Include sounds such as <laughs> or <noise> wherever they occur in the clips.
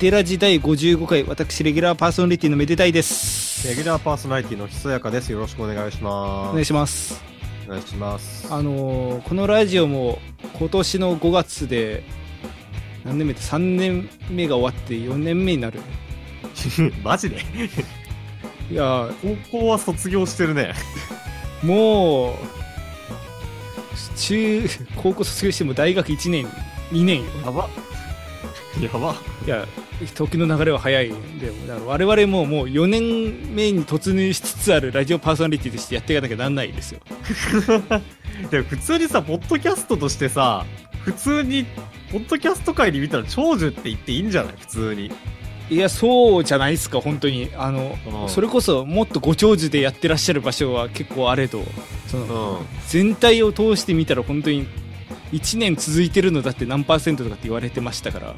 デラジ第55回、私、レギュラーパーソナリティのめでたいです。レギュラーパーソナリティのひそやかです。よろしくお願いします。お願いします。お願いします。あのーこのラジオも今年の5月で、何年目って ?3 年目が終わって4年目になる。<laughs> マジで？いやー、高校は卒業してるね。もう、中、高校卒業しても大学1年、2年よ。やば。やば。いや、時の流れは早いんで、だから我々ももう4年目に突入しつつあるラジオパーソナリティとしてやっていかなきゃなんないですよ。<laughs> でも普通にさ、ポッドキャストとしてさ、普通に、ポッドキャスト界に見たら長寿って言っていいんじゃない？普通に。いや、そうじゃないですか、本当に。あの、うんそれこそもっとご長寿でやってらっしゃる場所は結構あれど、その、うん。全体を通してみたら本当に1年続いてるのだって何パーセントとかって言われてましたから。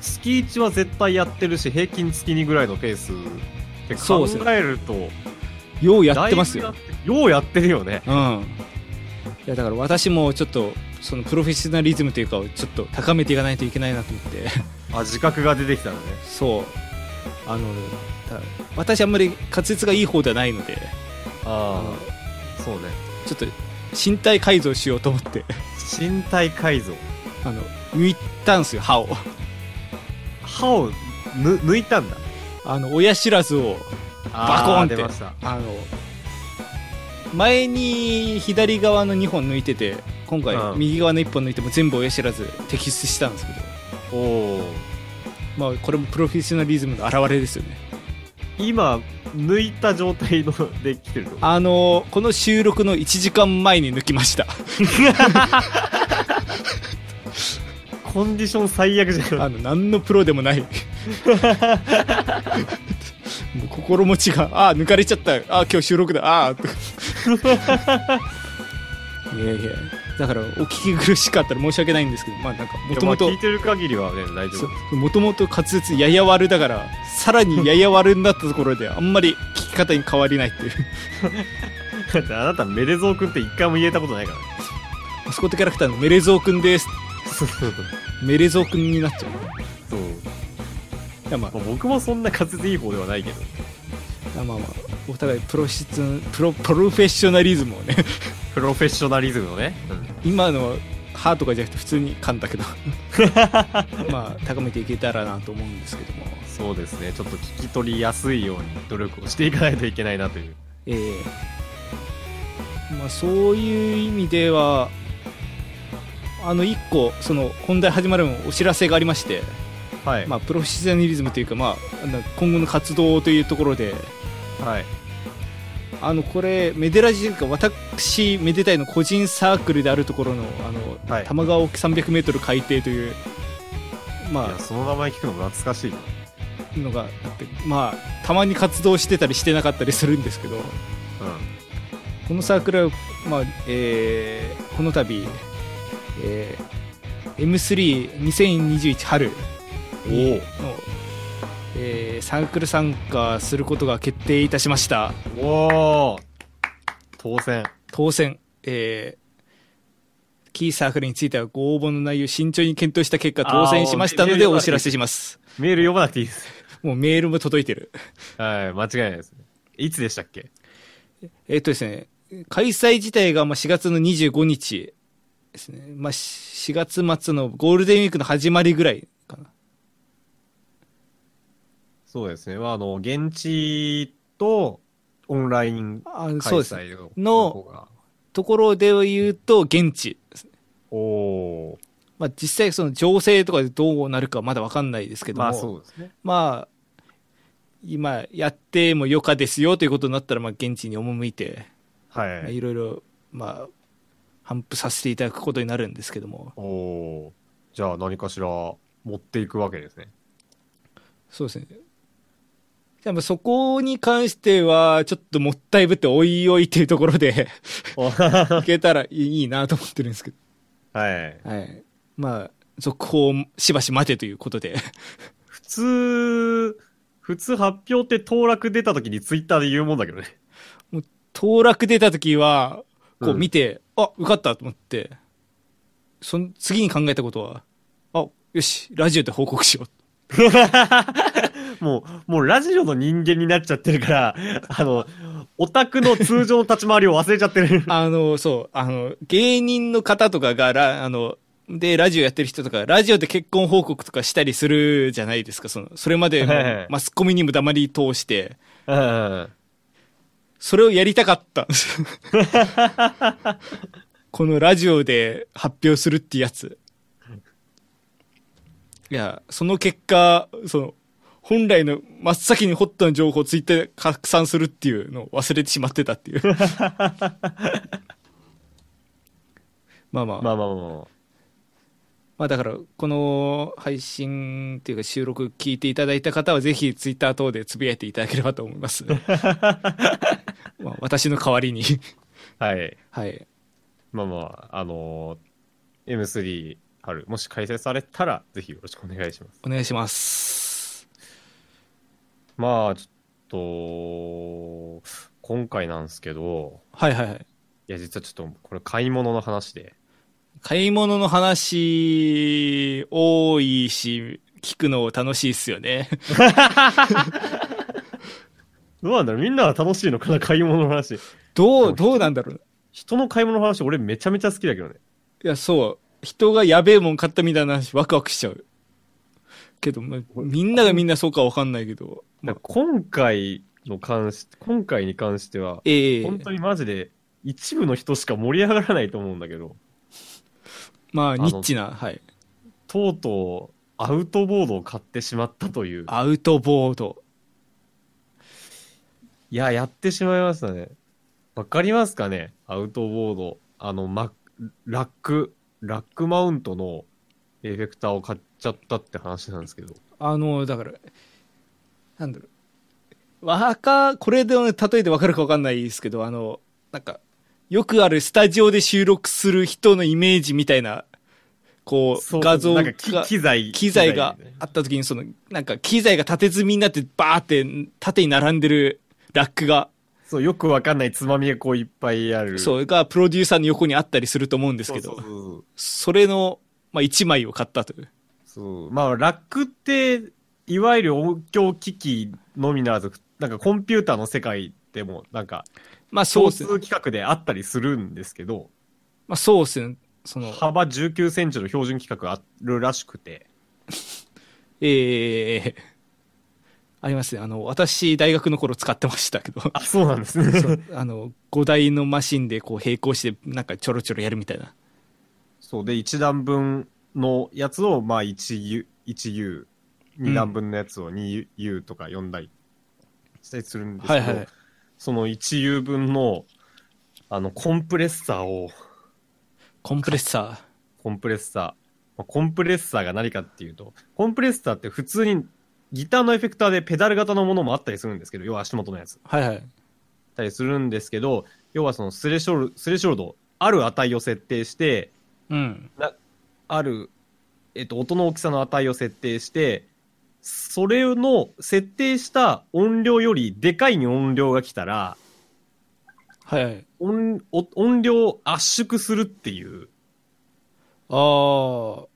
月1は絶対やってるし、平均月2ぐらいのペースって考えると、ようやってますよようやってるよね。うん。いや、だから私もちょっと、そのプロフェッショナリズムというかをちょっと高めていかないといけないなと思って。あ、自覚が出てきたのね。そう。あの、だ私あんまり滑舌がいい方ではないので、ああ、そうね。ちょっと身体改造しようと思って、身体改造。あの、抜いたんすよ、歯を。歯をぬ抜いたんだ。あの、親知らずを、バコーンって。あの、前に左側の2本抜いてて、今回うん右側の1本抜いても全部親知らず摘出したんですけど、おお。まあこれもプロフェッショナリズムの表れですよね。今、抜いた状態のできてると。あの、この収録の1時間前に抜きました。コンディション最悪じゃん。あの、何のプロでもない。もう心持ちが、ああ、抜かれちゃった。ああ、今日収録だ。ああ。いやいや、だから、お聞き苦しかったら申し訳ないんですけど、まあなんか、もともと聞い、てる限りはね、大丈夫。もともと滑舌やや悪だから、さらにやや悪になったところで、あんまり聞き方に変わりないっていう。<laughs> だってあなたメレゾー君って一回も言えたことないからね。マスコットキャラクターのメレゾーくんです。そうそうメレゾーくんになっちゃう。そう。いやまあまあ、僕もそんな滑舌いい方ではないけど。まあまあ、お互いプロシツプロ、プロフェッショナリズムをね、プロフェッショナリズムのね。今の歯とかじゃなくて普通に噛んだけど。<laughs> まあ高めていけたらなと思うんですけども。そうですね。ちょっと聞き取りやすいように努力をしていかないといけないなという。ええ。まあそういう意味ではあの一個その本題始まるのお知らせがありまして、はい。まあプロフェッショナリズムというかまあ今後の活動というところではい。あのこれメデラジというか私めでたいの個人サークルであるところのあの、はい玉川沖 300m 海底というまあその名前聞くの懐かしいな。のがあってまあたまに活動してたりしてなかったりするんですけどうこのサークルは、まあえーこの度、えー M32021 春ん。の、えーサークル参加することが決定いたしましたおおー当選。当選、えーキーサークルについてはご応募の内容を慎重に検討した結果当選しましたのでお知らせしますメール読まなくていいです。もうメールも届いてるはい、間違いないですね。いつでしたっけ？えっとですね、開催自体がまあ4月の25日ですね。まあ、4月末のゴールデンウィークの始まりぐらいかな。そうですね。まあ、あの、現地とオンラインあ開そうですね。催のの方が。ところで言うと、現地。おおまあ、実際その情勢とかでどうなるかまだわかんないですけー。ども。まあ、そうですね。まあ今やってもよかですよということになったら、まあ、現地に赴いて、まあはい。いろいろ、まあ、反布させていただくことになるんですけども。おおー。じゃあ、何かしら持っていくわけですね。そうですね。じゃあまあそこに関しては、ちょっともったいぶっておいおいっていうところでいけたらいいなと思ってるんですけど。はい。はい。まあ、続報をしばし待てということで。普通、普通発表って当落出た時にツイッターで言うもんだけどね。当落出た時は、こううん見て、あ、受かったと思って、その次に考えたことは、あ、よし、ラジオで報告しよう。<laughs> もう、もうラジオの人間になっちゃってるから、あの、オタクの通常の立ち回りを忘れちゃってる。<laughs> あの、そう、あの、芸人の方とかが、らあの、で、ラジオやってる人とか、ラジオで結婚報告とかしたりするじゃないですか、その、それまでのはいはいマスコミにも黙り通して、うん。それをやりたかったんですよこのラジオで発表するってやつ。いや、その結果、その、本来の真っ先にホットな情報をツイッターで拡散するっていうのを忘れてしまってたっていう。<laughs> まあまあ、まあまあまあままあだから、この配信っていうか収録聞いていただいた方はぜひツイッター等でつぶやいていただければと思います。<laughs> まあ私の代わりに。あ。はい。はい。まあまあ、あのー M3 春、もし開催されたら、ぜひよろしくお願いします。お願いします。まあ、ちょっと、今回なんですけど、はいはいはい。いや、実はちょっと、これ買い物の話で、買い物の話、多いし、聞くの楽しいっすよね。<laughs> どうなんだろう？みんなは楽しいのかな買い物の話。どう、どうなんだろう？人の買い物の話、俺めちゃめちゃ好きだけどね。いや、そう。人がやべえもん買ったみたいな話、ワクワクしちゃう。けど、まあ、みんながみんなそうかわかんないけど。まあ、今回の関し、今回に関しては、ええ本当にマジで、一部の人しか盛り上がらないと思うんだけど、まあ、のニッチな、はい。とうとう、アウトボードを買ってしまったという。アウトボード。いや、やってしまいましたね。わかりますかね？アウトボード。あの、マラック、ラックマウントのエフェクターを買っちゃったって話なんですけど。あの、だから、なんだろう。わか、これで例えてわかるかわかんないですけど、あの、なんか、よくあるスタジオで収録する人のイメージみたいな、こう、画像が機材。機材がねあった時に、その、なんか機材が縦積みになってバーって縦に並んでるラックが、そう、よくわかんないつまみがこういっぱいある。うそう、がプロデューサーの横にあったりすると思うんですけど、それの、まあ、1枚を買ったという。そう。まあ、ラックって、いわゆる音響機器のみならず、なんかコンピューターの世界でも、なんか、まあ、そうですね。規格であったりするんですけど、まあ、そうですね。その、幅19センチの標準規格あるらしくて、ええありますね。あの、私、大学の頃使ってましたけど、あ、そうなんですね。<laughs> あの、5台のマシンでこう並行して、なんかちょろちょろやるみたいな。そうで、1段分のやつを、まあ 1U、1U、2段分のやつを 2U とか4台したりするんですけど、はいはい。その 1U 分の、あの、コンプレッサーを、コンプレッサコンプレッサー。まあコンプレッサーが何かっていうと、コンプレッサーって普通にギターのエフェクターでペダル型のものもあったりするんですけど、要は足元のやつ。ー。はいはい。たりするんですけど、要はそのスレショル、スレショルド、ある値を設定して、うん。ある、えっと、音の大きさの値を設定して、それの設定した音量よりでかい音量が来たら、はいはい。音、お音量を圧縮するっていう。ああ、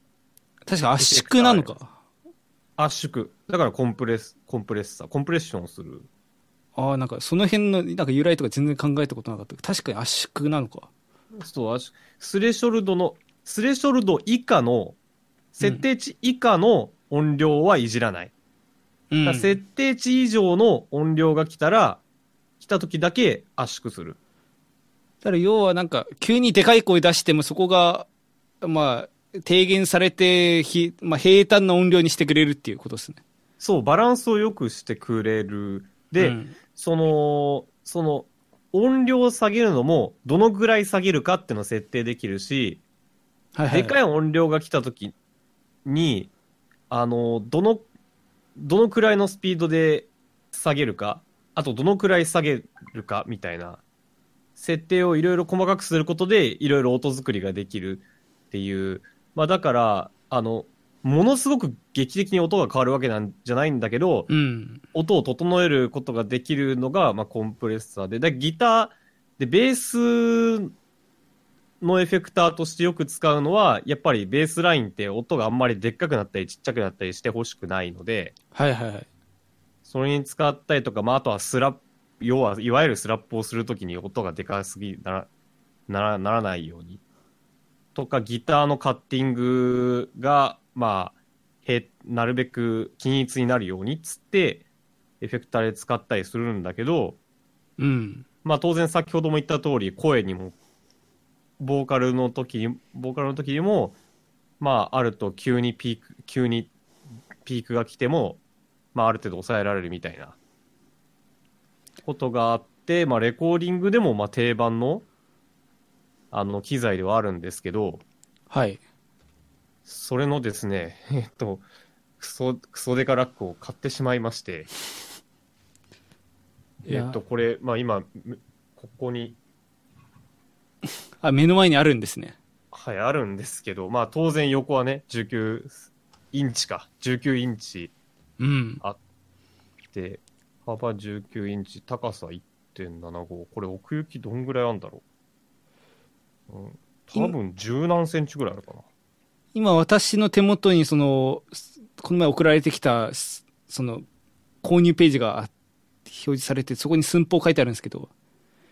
確か圧縮なのか。圧縮。だからコンプレス、コンプレッサー、コンプレッションをする。ああ、なんかその辺の、なんか由来とか全然考えたことなかった。確かに圧縮なのか。そう、圧縮スレショルドの、スレショルド以下の、設定値以下の音量はいじらない。うん。設定値以上の音量が来たら、来た時だけ圧縮する。だから要はなんか、急にでかい声出してもそこが、まあ、低減されて、ひ、まあ、平坦な音量にしてくれるっていうことですね。そう、バランスを良くしてくれる。で、うんその、その、音量を下げるのも、どのぐらい下げるかっていうのを設定できるし、はいはい。でかい音量が来た時に、あの、どの、どのくらいのスピードで下げるか、あとどのくらい下げるかみたいな、設定をいろいろ細かくすることで、いろいろ音作りができるっていう。まあだから、あの、ものすごく劇的に音が変わるわけなんじゃないんだけど、うん。音を整えることができるのが、まあ、コンプレッサーで、でギターでベースのエフェクターとしてよく使うのは、やっぱりベースラインって音があんまりでっかくなったりちっちゃくなったりしてほしくないので、はいはいはい。それに使ったりとか、まあ、あとはスラップ、要は、いわゆるスラップをするときに音がでかすぎならならならないように。とか、ギターのカッティングが、まあ、へなるべく均一になるようにっつって、エフェクターで使ったりするんだけど、うん。まあ当然先ほども言った通り、声にも、ボーカルの時に、ボーカルの時にも、まああると急にピーク、急にピークが来ても、まあある程度抑えられるみたいなことがあって、まあレコーディングでもまあ定番の、あの機材ではあるんですけど、はい。それのですね、<laughs> えっと、クソ、クソデカラックを買ってしまいまして、えっと、これ、まあ今、むここに、あ、目の前にあるんですね。はい、あるんですけど、まあ当然横はね、19インチか、19インチうん。で、幅19インチ、高さ1.75、これ奥行きどんぐらいあるんだろう？うん、多分十何センチぐらいあるかな。今私の手元にその、すこの前送られてきた、すその、購入ページがあ表示されて、そこに寸法書いてあるんですけど、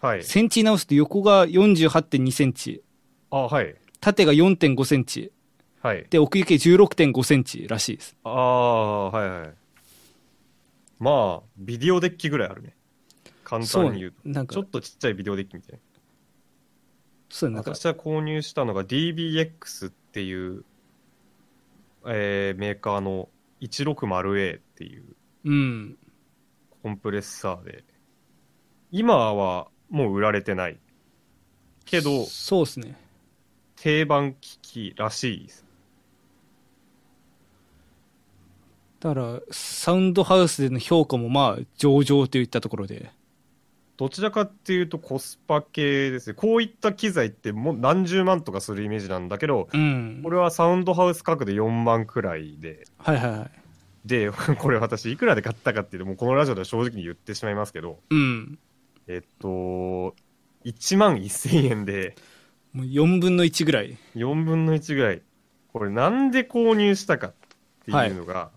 はい。センチに直すと横が48.2センチ、あ、はい。縦が4.5センチ、はい。で、奥行き16.5センチらしいです。ああ、はいはい。まあ、ビデオデッキぐらいあるね。簡単に言うと。なんかちょっ、とちっちゃいビデオデッキみたいな。そうなんか、私は購入したのが DBX っていう、えーメーカーの 160A っていううん。コンプレッサーで、今はもう売られてない。けど、そうですね。定番機器らしいです。だから、サウンドハウスでの評価もまあ、上々といったところで。どちらかっていうとコスパ系ですね。こういった機材ってもう何十万とかするイメージなんだけど、うん。これはサウンドハウス価格で4万くらいで、はいはいはい。で、<laughs> これ私いくらで買ったかっていうと、もうこのラジオでは正直に言ってしまいますけど、うん。えっと、1万1000円でもう4分の1ぐらい。4分の1ぐらい。これなんで購入したかっていうのが、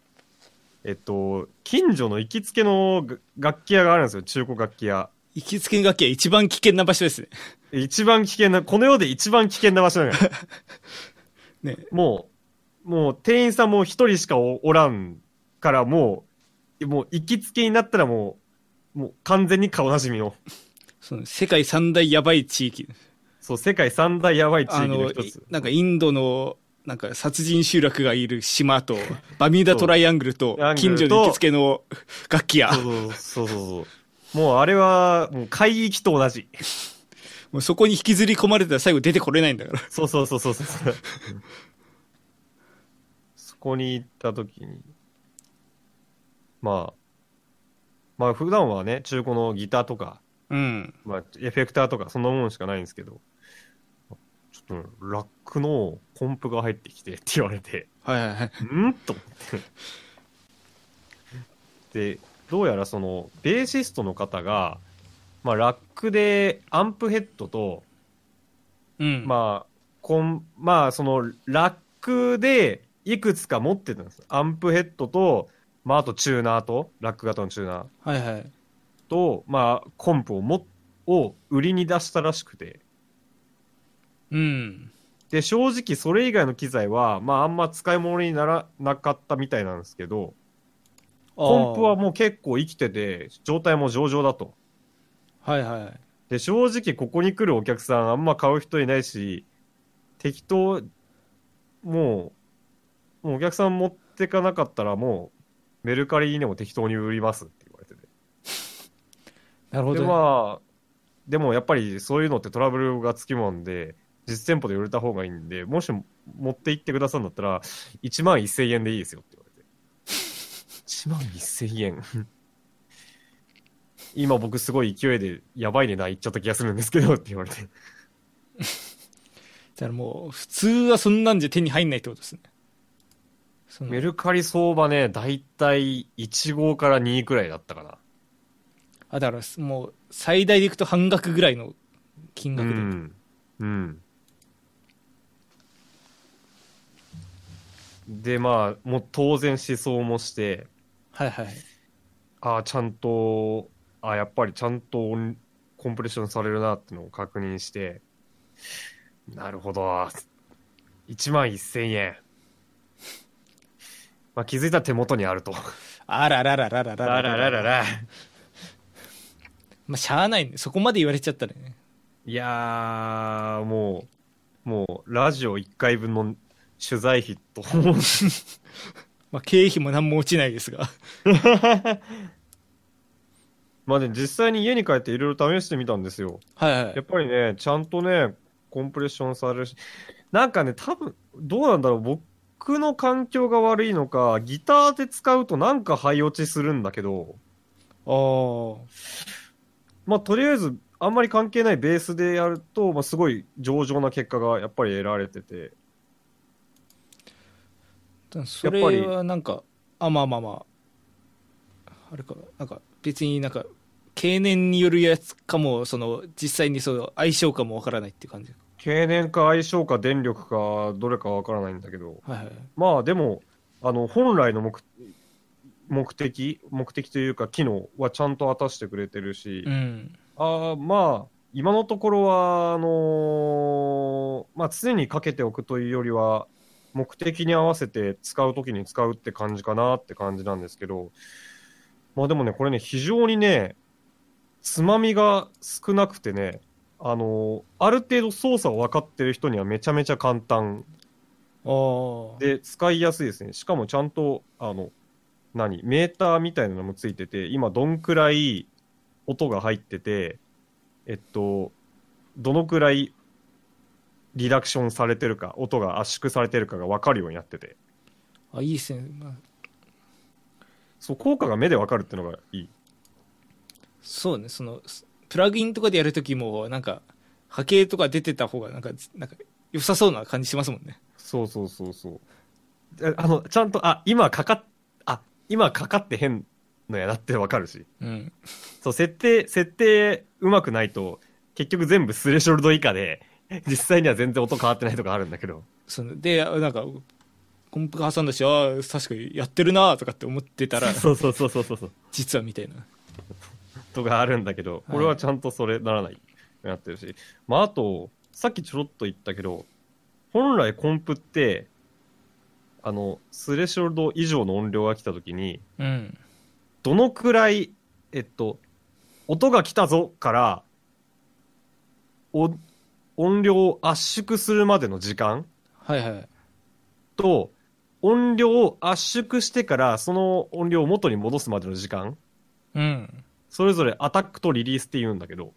えっと、近所の行きつけのが楽器屋があるんですよ、中古楽器屋。行きつけの楽器は一番危険な場所ですね。一番危険な、この世で一番危険な場所なのよ。<laughs> ね。もう、もう店員さんも一人しかおおらんから、もう、もう行きつけになったらもう、もう完全に顔なじみの、その世界三大やばい地域。そう、世界三大やばい地あ域の一つ。なんかインドの、なんか殺人集落がいる島と、バミューダトライアングルと近所の行きつけの楽器屋。そうそうそうそう。もうあれは、もう海域と同じ。もうそこに引きずり込まれたら最後出てこれないんだから。そうそうそうそうそう。そこに行った時に、まあ、まあ普段はね、中古のギターとか、うん。まあエフェクターとかそんなものしかないんですけど、ちょっとラックのコンプが入ってきてって言われて、はいはいはい。ん？と思って。で、どうやらその、ベーシストの方が、まあラックでアンプヘッドと、うん。まあ、こん、まあ、その、ラックで、いくつか持ってたんです。アンプヘッドと、まあ、あとチューナーと、ラック型のチューナーはいはい。と、まあ、コンプをも、を売りに出したらしくて。うん。で、正直それ以外の機材は、まあ、あんま使い物にならなかったみたいなんですけど、コンプはもう結構生きてて、状態も上々だと。はいはい。で、正直ここに来るお客さんあんま買う人いないし、適当、もう、もうお客さん持ってかなかったらもう、メルカリにでも適当に売りますって言われてて。で、なるほどね。まあ、でもやっぱりそういうのってトラブルがつきもんで、実店舗で売れた方がいいんで、もし持って行ってくださるんだったら、1万1000円でいいですよって言われて。1万1000円。今僕すごい勢いでやばい値段いっちゃった気がするんですけどって言われて。だからもう普通はそんなんじゃ手に入んないってことですね。メルカリ相場ね大体1号から2くらいだったかな。あだからもう最大でいくと半額ぐらいの金額で。うん、うん、でまあもう当然思想もしてはいはい。ああ、ちゃんと、ああ、やっぱりちゃんと音コンプレッションされるなってのを確認して、なるほど。1万1000円。まあ、気づいたら手元にあると。あららららららあらららら。まあ、しゃあないね。そこまで言われちゃったらね。いやー、もう、もう、ラジオ1回分の取材費と、<laughs> まあ、経費も何も落ちないですが。<laughs> まあね、実際に家に帰っていろいろ試してみたんですよ。はいはいやっ。ぱりね、ちゃんとね、コンプレッションされるし、なんかね、多分、どうなんだろう、僕の環境が悪いのか、ギターで使うとなんか灰落ちするんだけど、ああ。まあ、とりあえず、あんまり関係ないベースでやると、まあ、すごい上々な結果がやっぱり得られてて、それはなんか、あ、まあまあまあ。あれか、なんか別になんか、経年によるやつかも、その、実際にその相性かもわからないっていう感じ。経年か相性か電力か、どれかわからないんだけど、はいはい。まあでも、あの、本来の目目的、目的というか機能はちゃんと果たしてくれてるし、うん。あーまあ、今のところは、あのーまあ、常にかけておくというよりは、目的に合わせて使うときに使うって感じかなって感じなんですけど、まあでもね、これね、非常にね、つまみが少なくてね、あのーある程度操作を分かってる人にはめちゃめちゃ簡単。で、使いやすいですね。しかもちゃんと、あの、何メーターみたいなのもついてて、今どんくらい音が入ってて、えっと、どのくらいリダクションされてるか、音が圧縮されてるかが分かるようになってて、あ、いいっすね。まあ、そう、効果が目で分かるっていうのがいい。そうね、その、プラグインとかでやるときも、なんか、波形とか出てた方が、なんか、なんか、良さそうな感じしますもんね。そうそうそうそう。えあの、ちゃんと、あ、今かかっ、あ、今かかってへんのやなって分かるし。うん。そう、設定、設定うまくないと、結局全部スレショルド以下で、<laughs> 実際には全然音変わってないとかあるんだけど。そので、なんか、コンプが挟んだし、ああ、確かにやってるなとかって思ってたら、そうそうそうそうそうそう。実はみたいな。とかあるんだけど、これはちゃんとそれならない。なってるし。まあ、あと、さっきちょろっと言ったけど、本来コンプって、あの、スレショルド以上の音量が来た時に、うん。どのくらい、えっと、音が来たぞから、お音量を圧縮するまでの時間はいはい。と、音量を圧縮してから、その音量を元に戻すまでの時間、うん。それぞれアタックとリリースって言うんだけど、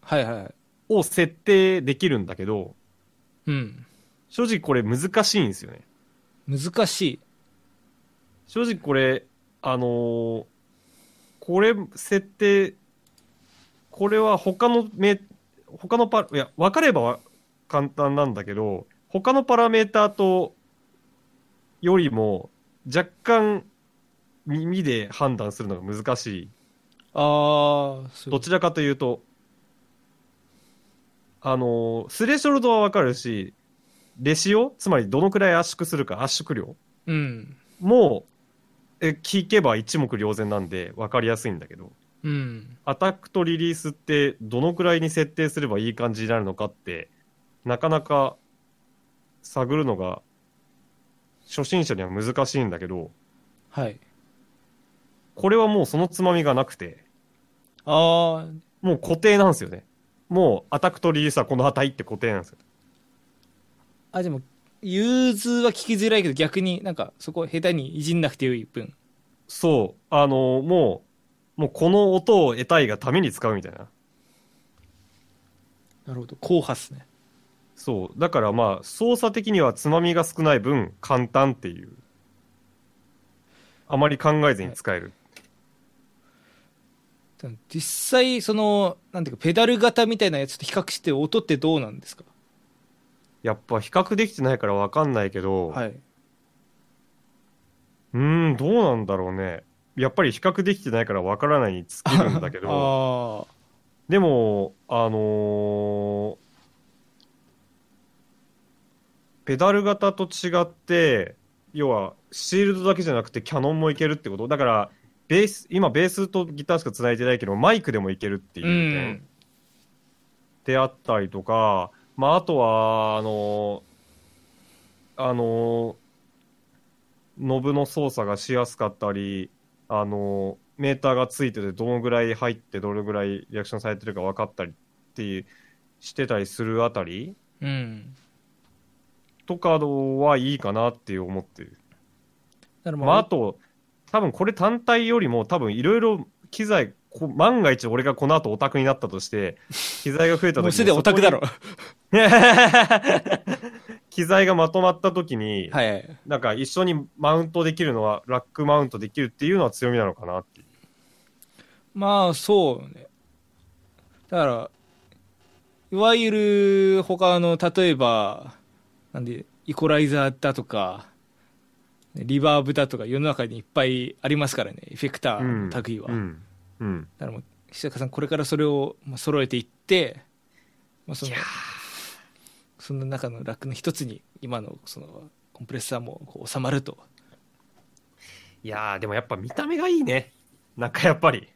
はいはい。を設定できるんだけど、うん。正直これ難しいんですよね。難しい。正直これ、あのーこれ設定、これは他のメ、他のパ、いや、分かればわ簡単なんだけど、他のパラメーターと、よりも、若干、耳で判断するのが難しい。ああ、どちらかというと、あのースレショルドは分かるし、レシオつまりどのくらい圧縮するか、圧縮量うん。もう、え聞けば一目瞭然なんで分かりやすいんだけど、うん。アタックとリリースってどのくらいに設定すればいい感じになるのかって、なかなか探るのが初心者には難しいんだけど、はい。これはもうそのつまみがなくて、ああ、もう固定なんですよね。もうアタックとリリースはこの値って固定なんですよ。あ、でも、融通は聞きづらいけど、逆になんか、そこ下手にいじんなくてよい分。そう、あのもう、もうこの音を得たいがために使うみたいな。なるほど。硬派っすね。そう。だからまあ、操作的にはつまみが少ない分、簡単っていう。あまり考えずに使える。実際、その、なんていうか、ペダル型みたいなやつと比較して音ってどうなんですか？やっぱ比較できてないからわかんないけど、はい。うーん、どうなんだろうね。やっぱり比較できてないからわからないに尽きるんだけど、<laughs> あでも、あのーペダル型と違って、要は、シールドだけじゃなくてキャノンもいけるってこと？だから、ベース、今ベースとギターしか繋いでないけど、マイクでもいけるっていうう点ん。であったりとか、まあ、あとは、あの、あの、ノブの操作がしやすかったり、あの、メーターがついててどのぐらい入ってどれぐらいリアクションされてるか分かったりっていう、してたりするあたりうん。とかはいいかなって思ってる。まあ、あと、多分これ単体よりも多分いろいろ機材、こ万が一俺がこの後オタクになったとして、機材が増えた時にもうすでにオタクだろ。<laughs> 機材がまとまった時に、はいはい。なんか一緒にマウントできるのは、ラックマウントできるっていうのは強みなのかなって。まあ、そうね。だから、いわゆる他の、例えば、なんで、イコライザーだとか、リバーブだとか世の中にいっぱいありますからね、エフェクターの類は。うん。うん。だからもう、石坂さん、これからそれをまあ揃えていって、まあ、そのいや、その中のラックの一つに、今のそのコンプレッサーもこう収まると。いやー、でもやっぱ見た目がいいね。なんかやっぱり。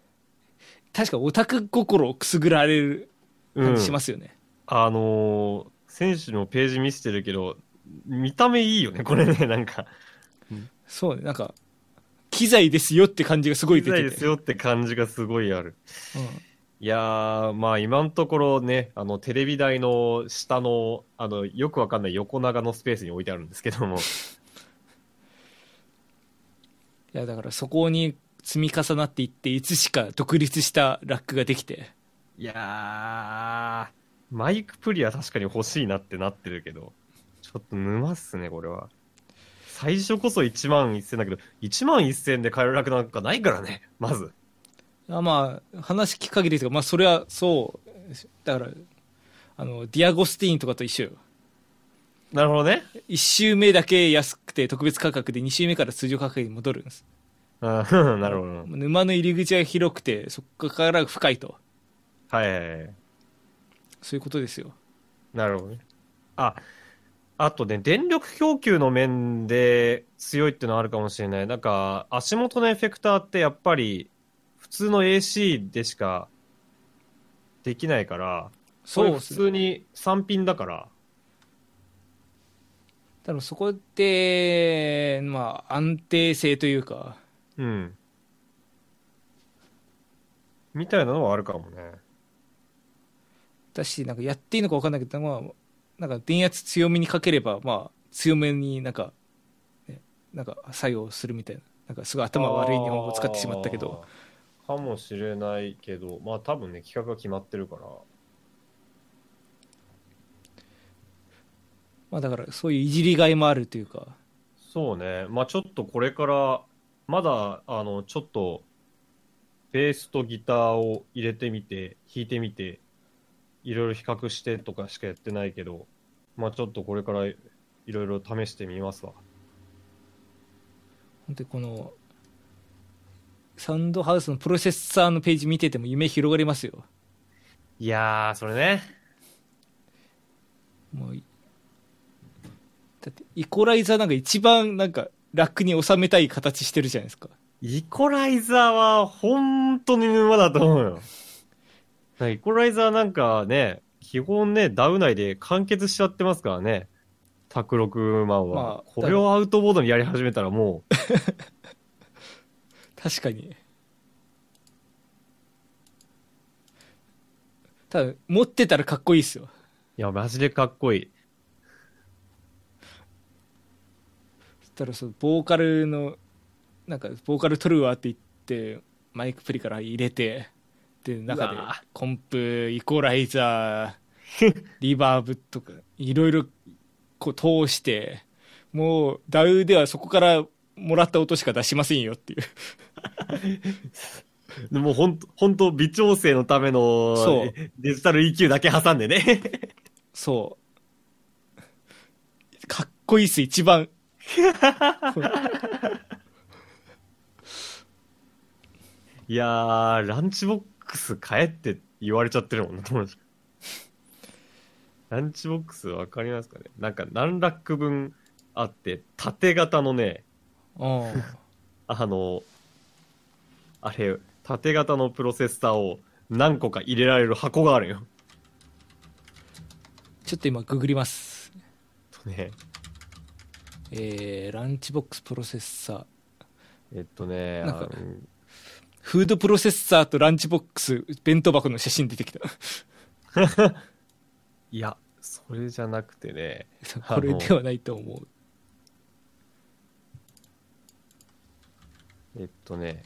確かオタク心をくすぐられる感じしますよね。あのー、選手のページ見せてるけど、見た目いいよね、これね、なんか。そうね、なんか、機材ですよって感じがすごい出てて。機材ですよって感じがすごいある。うんいやー、まあ今のところね、あのテレビ台の下の、あの、よくわかんない横長のスペースに置いてあるんですけども。<laughs> いやだからそこに積み重なっていっていつしか独立したラックができていやー、マイクプリは確かに欲しいなってなってるけど、ちょっと沼っすね、これは。最初こそ1万1000だけど、1万1000で買えるラックなんかないからね、まず。あまあ話聞く限りですがまあそれはそうだからあのディアゴスティーニとかと一緒よなるほどね。1周目だけ安くて特別価格で2周目から通常価格に戻るんですうん <laughs> なるほど。沼の入り口が広くてそこから深いとはいはいはい。そういうことですよなるほどね。あ、あとね、電力供給の面で強いっていうのはあるかもしれない。なんか、足元のエフェクターってやっぱり、普通の AC でしかできないから、それ普すね通に3ピンだから、だからそこでまあ安定性というかうん。みたいなのはあるかもね。だしなんかやっていいのか分かんないけど、まあ、なんか電圧強めにかければまあ強めになんか、ね、なんか作用するみたいななんかすごい頭悪い日本語を使ってしまったけど。かもしれないけど、まあ多分ね、企画が決まってるから。まあだからそういういじりがいもあるというかそうね。まあちょっとこれから、まだ、あの、ちょっと、ベースとギターを入れてみて、弾いてみて、いろいろ比較してとかしかやってないけど、まあちょっとこれからいろいろ試してみますわ。本当にこのサウンドハウスのプロセッサーのページ見てても夢広がりますよいやー、それね。もういだってイコライザーなんか一番なんか楽に収めたい形してるじゃないですかイコライザーは本当に沼だと思うよ。なんかイコライザーなんかね、基本ね、ダウ内で完結しちゃってますからね。卓六万は。まあこれをアウトボードにやり始めたらもう、<laughs> 確かに。ただ持ってたらかっこいいっすよ。いや、マジでかっこいい。そしたらそうボーカルのなんかボーカル取るわって言ってマイクプリから入れてで中でコンプイコライザー <laughs> リバーブとかいろいろこう通してもうダウではそこからもらった音しか出しませんよっていう <laughs> でもほんと、ほんと微調整のためのそう。デジタル EQ だけ挟んでね。そう。かっこいいっす一番。<laughs> いやー、ランチボックス買えって言われちゃってるもんな、友達。ランチボックスわかりますかね？なんか何ラック分あって、縦型のね、うん。<laughs> あの、あれ、縦型のプロセッサーを何個か入れられる箱があるよ。ちょっと今ググります。とね、えー、ランチボックスプロセッサー。えっとね、なんかフードプロセッサーとランチボックス、弁当箱の写真出てきた。<laughs> いや、それじゃなくてね、<laughs> これではないと思う。えっとね、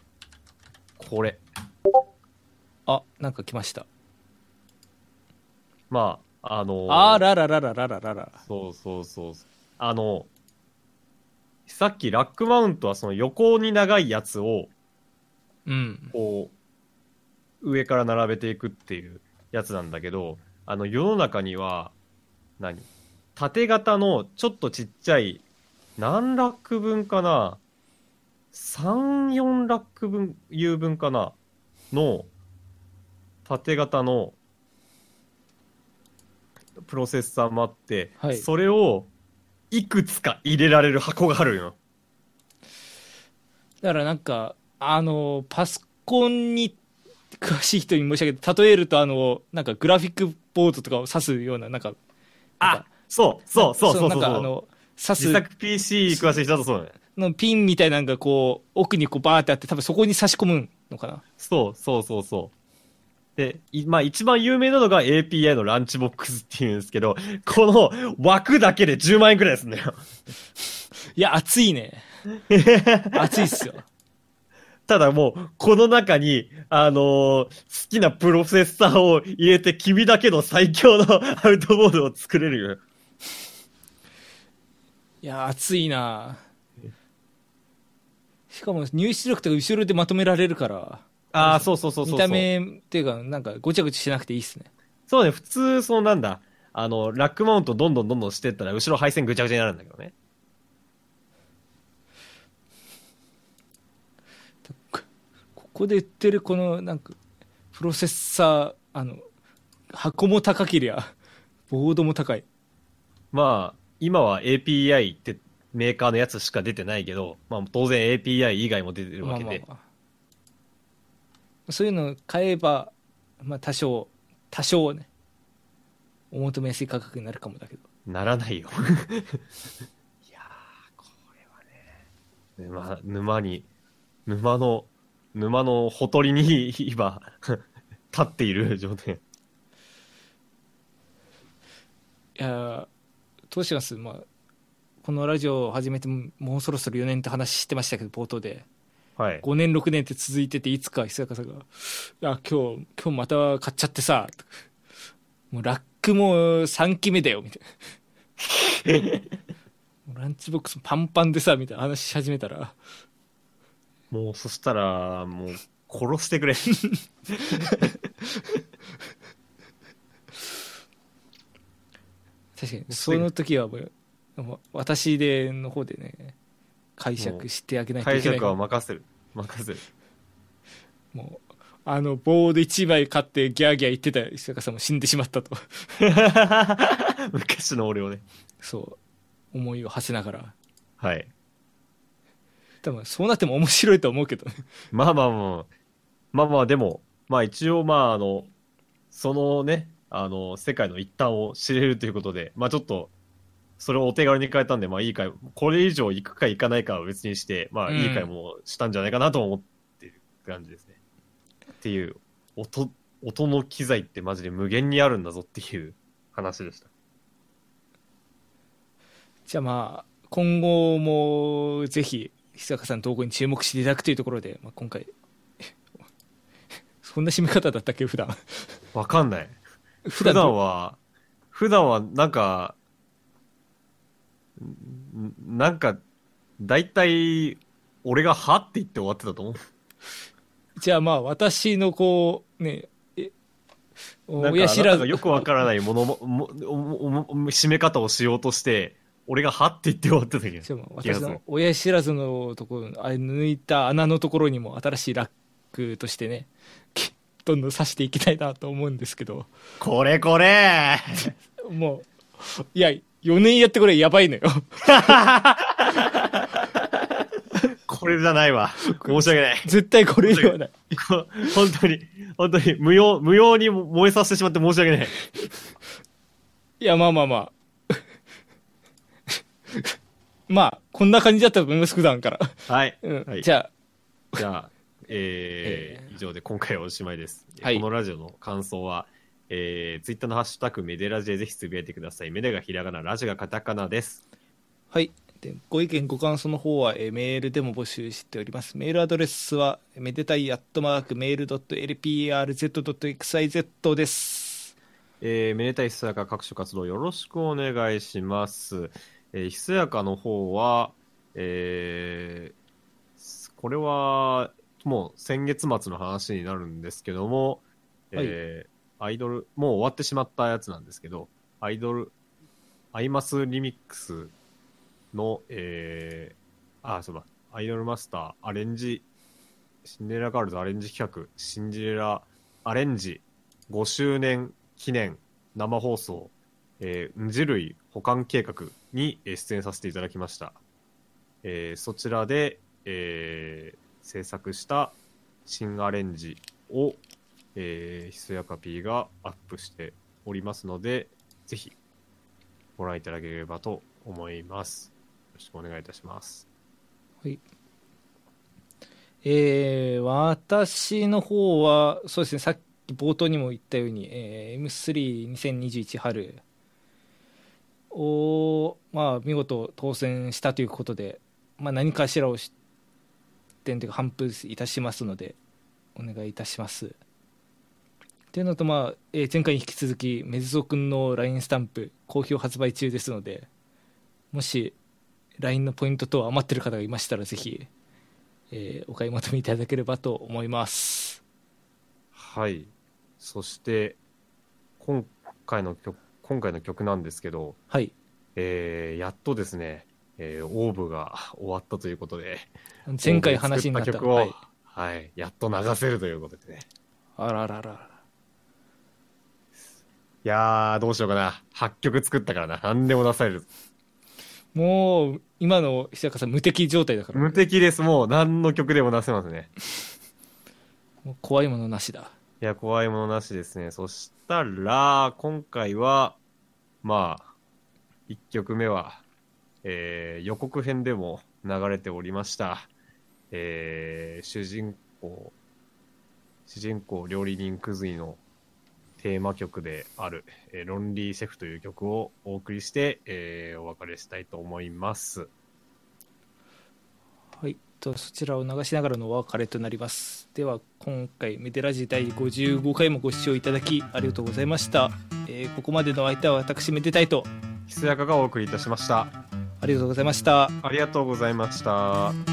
これ。あ、なんか来ました。まあ、あのあらららららららら。そうそうそう。あの、さっきラックマウントはその横に長いやつを、うん。こう、上から並べていくっていうやつなんだけど、あの、世の中には、何？縦型のちょっとちっちゃい、何ラック分かな？?3、4ラック分、いう分かなの、縦型の、プロセッサーもあって、はいそれを、いくつか入れられる箱があるよ。だからなんか、あの、パソコンに詳しい人に申し訳ない。例えると、あの、なんかグラフィックボードとかを指すような、なんか、あかそうそうそうそうそうなんかあの、指す自作 PC 詳しい人だとそうだね。のピンみたいなのがこう、奥にこうバーってあって、多分そこに差し込むのかな。そうそうそうそう。で、いまあ一番有名なのが API のランチボックスっていうんですけど、この枠だけで10万円くらいですんだよ。いや、熱いね。熱いっすよ。<laughs> ただもう、この中に、あのー好きなプロセッサーを入れて君だけの最強のアウトボードを作れるよ。いや、熱いなしかも入出力とか後ろでまとめられるから、ああ、そうそうそうそう。見た目っていうか、なんかごちゃごちゃしなくていいっすね。そうね、普通、そうなんだ。あの、ラックマウントどんどんどんどんしてったら、後ろ配線ぐちゃぐちゃになるんだけどね。こここで売ってるこのなんかプロセッサーあの箱も高けりゃボードも高いまあ、今は API ってメーカーのやつしか出てないけど、まあ当然 API 以外も出てるわけで。まあまあまあそういうの買えば、まあ、多少多少ねお求めやすい価格になるかもだけどならないよ。<laughs> いやー、これはね、沼、沼に、沼の、沼のほとりに今、<laughs> 立っている状態。いやーどうします？まあこのラジオを始めてももうそろそろ4年って話してましたけど冒頭ではい。5年6年って続いてていつか久坂さんが「あ今日今日また買っちゃってさ」もうラックも3期目だよ」みたいな <laughs> ランチボックスパンパンでさみたいな話し始めたらもうそしたら、もう、殺してくれ。<laughs> 確かにその時はもう私での方でね解釈してあげないといけない解釈は任せる。任せる。もうあのボード1枚買ってギャーギャー言ってた久坂さんも死んでしまったと <laughs> 昔の俺をね。そう思いを馳せながらはい。多分そうなっても面白いと思うけどねまあまあまあ、まあまあでも、まあ一応まああの、そのね、あの、世界の一端を知れるということで、まあちょっと、それをお手軽に変えたんで、まあいい回、これ以上行くか行かないかは別にして、まあうんいい回もしたんじゃないかなと思ってる感じですね。っていう、音、音の機材ってマジで無限にあるんだぞっていう話でした。じゃあまあ今後もぜひ久坂さんの投稿に注目していただくというところで、まあ、今回 <laughs> そんな締め方だったっけ？普段わかんない。<laughs> 普普段は、普段はなんか、んなんか、だいたい、俺がはって言って終わってたと思う。じゃあまあ私のこうね親知らずよくわからないものも、も、も、も締め方をしようとして、俺がはって言って終わってたけど。私の親知らずのところあれ抜いた穴のところにも新しいラックとしてねきどんどん刺していきたいなと思うんですけどこれこれ <laughs> もういや4年やってこれやばいのよ。これじゃないわ。申し訳ない。絶対これではない。こ本当に、本当に、無用、無用に燃えさせてしまって申し訳ない。いや、まあまあまあ。まあ、こんな感じだったと思います、普段から。はい。うん。はいじゃあ、じゃあ、えーえ以上で今回はおしまいです。はいこのラジオの感想は、えー、ツイッターのハッシュタグメデラジでぜひつぶやいてください。メデがひらがな、ラジがカタカナです。はい。でご意見、ご感想の方は、えーメールでも募集しております。メールアドレスは、めでたいアットマークメールドット LPRZ.xyz です。えー、めでたいひそやか各種活動よろしくお願いします。えー、ひそやかの方は、えー、これは、もう先月末の話になるんですけども、えーアイドル、もう終わってしまったやつなんですけど、アイドル、アイマスリミックスの、えー、あ、そうだ、アイドルマスターアレンジ、シンデレラガールズアレンジ企画、シンデレラアレンジ5周年記念生放送、えー、んじ類保管計画に出演させていただきました。えーそちらで、えー制作した新アレンジを、えーひそやか P がアップしておりますので、ぜひご覧いただければと思います。よろしくお願いいたします。はいえー私の方は、そうですね、さっき冒頭にも言ったように、えー M32021 春を、まあ、見事当選したということで、まあ、何かしらを出展というか、頒布いたしますので、お願いいたします。というのと、まあえー前回に引き続き、メズゾくんの LINE スタンプ、好評発売中ですので、もし LINE のポイント等余ってる方がいましたら、ぜひ、えーお買い求めいただければと思います。はい。そして、今回の曲、今回の曲なんですけど、はい。えーやっとですね、えーオーブが終わったということで、前回話になった。オーブで作はいはい、やっと流せるということでね。あららら。いやー、どうしようかな。8曲作ったからな。何でも出される。もう、今の久坂さん無敵状態だから、無敵です。もう何の曲でも出せますね。もう怖いものなしだ。いや、怖いものなしですね。そしたら、今回は、まあ、1曲目は、えー予告編でも流れておりました。えー主人公、主人公料理人クズイのテーマ曲である、えーロンリーシェフという曲をお送りして、えーお別れしたいと思います。はい。と、そちらを流しながらのお別れとなります。では、今回、メデラジ第55回もご視聴いただき、ありがとうございました。えーここまでの相手は私、めでたいと、ひそやかがお送りいたしました。ありがとうございました。ありがとうございました。